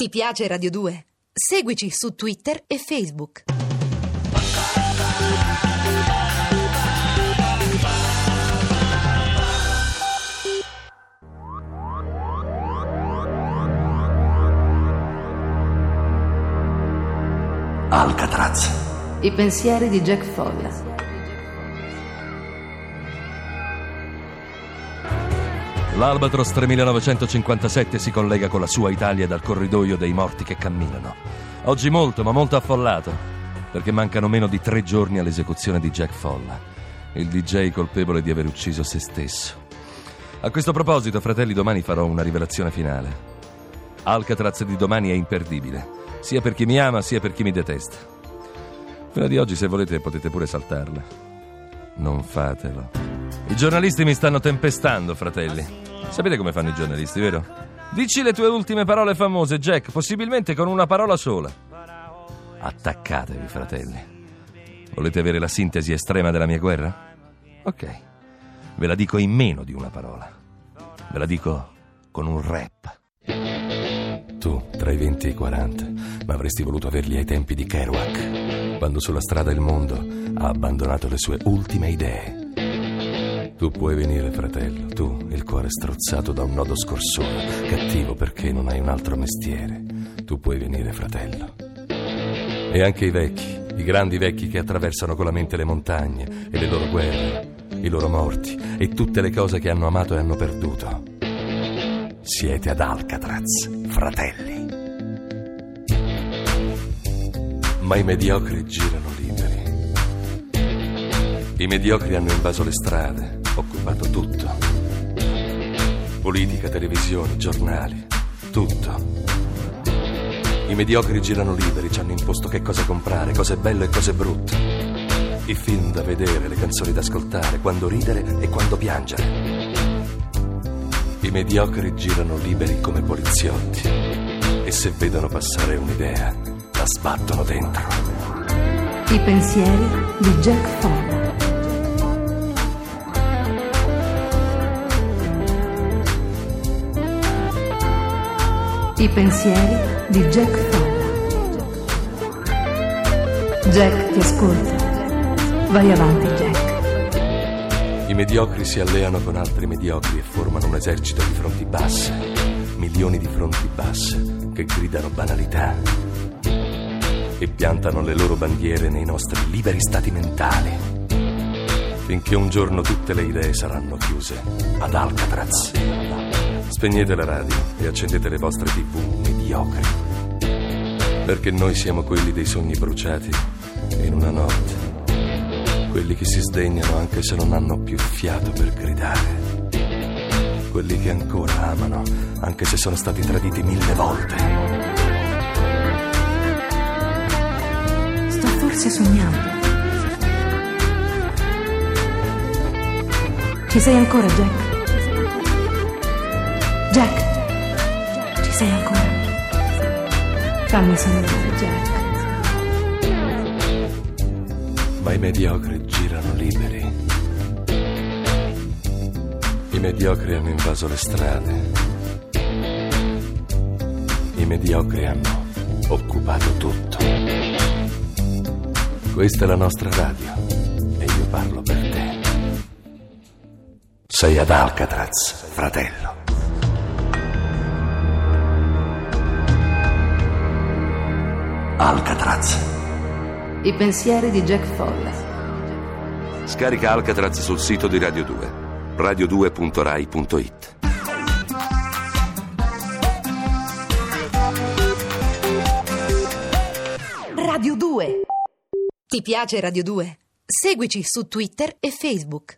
Ti piace Radio 2? Seguici su Twitter e Facebook. Alcatraz. I pensieri di Jack Folla. L'Albatros 3957 si collega con la sua Italia dal corridoio dei morti che camminano. Oggi molto, ma molto affollato, perché mancano meno di tre giorni all'esecuzione di Jack Folla, il DJ colpevole di aver ucciso se stesso. A questo proposito, fratelli, domani farò una rivelazione finale. Alcatraz di domani è imperdibile, sia per chi mi ama sia per chi mi detesta. Quella di oggi, se volete, potete pure saltarla. Non fatelo. I giornalisti mi stanno tempestando, fratelli. Sapete come fanno i giornalisti, vero? Dici le tue ultime parole famose, Jack, possibilmente con una parola sola. Attaccatevi, fratelli. Volete avere la sintesi estrema della mia guerra? Ok. Ve la dico in meno di una parola. Ve la dico con un rap. Tu, tra i 20 e i 40, ma avresti voluto averli ai tempi di Kerouac, quando sulla strada il mondo ha abbandonato le sue ultime idee. Tu puoi venire, fratello, tu, il cuore strozzato da un nodo scorsone, cattivo perché non hai un altro mestiere. Tu puoi venire, fratello. E anche i vecchi, i grandi vecchi che attraversano con la mente le montagne e le loro guerre, i loro morti e tutte le cose che hanno amato e hanno perduto. Siete ad Alcatraz, fratelli. Ma i mediocri girano liberi. I mediocri hanno invaso le strade, occupato tutto. Politica, televisioni, giornali, tutto. I mediocri girano liberi, ci hanno imposto che cosa comprare, cose belle e cose brutte. I film da vedere, le canzoni da ascoltare, quando ridere e quando piangere. I mediocri girano liberi come poliziotti e se vedono passare un'idea, la sbattono dentro. I pensieri di Jack Folla. I pensieri di Jack Folla. Jack ti ascolta. Vai avanti, Jack. I mediocri si alleano con altri mediocri e formano un esercito di fronti basse, milioni di fronti basse che gridano banalità e piantano le loro bandiere nei nostri liberi stati mentali, finché un giorno tutte le idee saranno chiuse ad Alcatraz. Spegnete la radio e accendete le vostre tv mediocri, perché noi siamo quelli dei sogni bruciati in una notte quelli che si sdegnano anche se non hanno più fiato per gridare, quelli che ancora amano anche se sono stati traditi mille volte. Sto forse sognando. Ci sei ancora, Jack? Jack, ci sei ancora? Fammi sognare, Jack. Ma i mediocri girano liberi. I mediocri hanno invaso le strade. I mediocri hanno occupato tutto. Questa è la nostra radio e io parlo per te. Sei ad Alcatraz, fratello. Alcatraz. I pensieri di Jack Folla. Scarica Alcatraz sul sito di Radio 2, radio2.rai.it. Radio 2. Ti piace Radio 2? Seguici su Twitter e Facebook.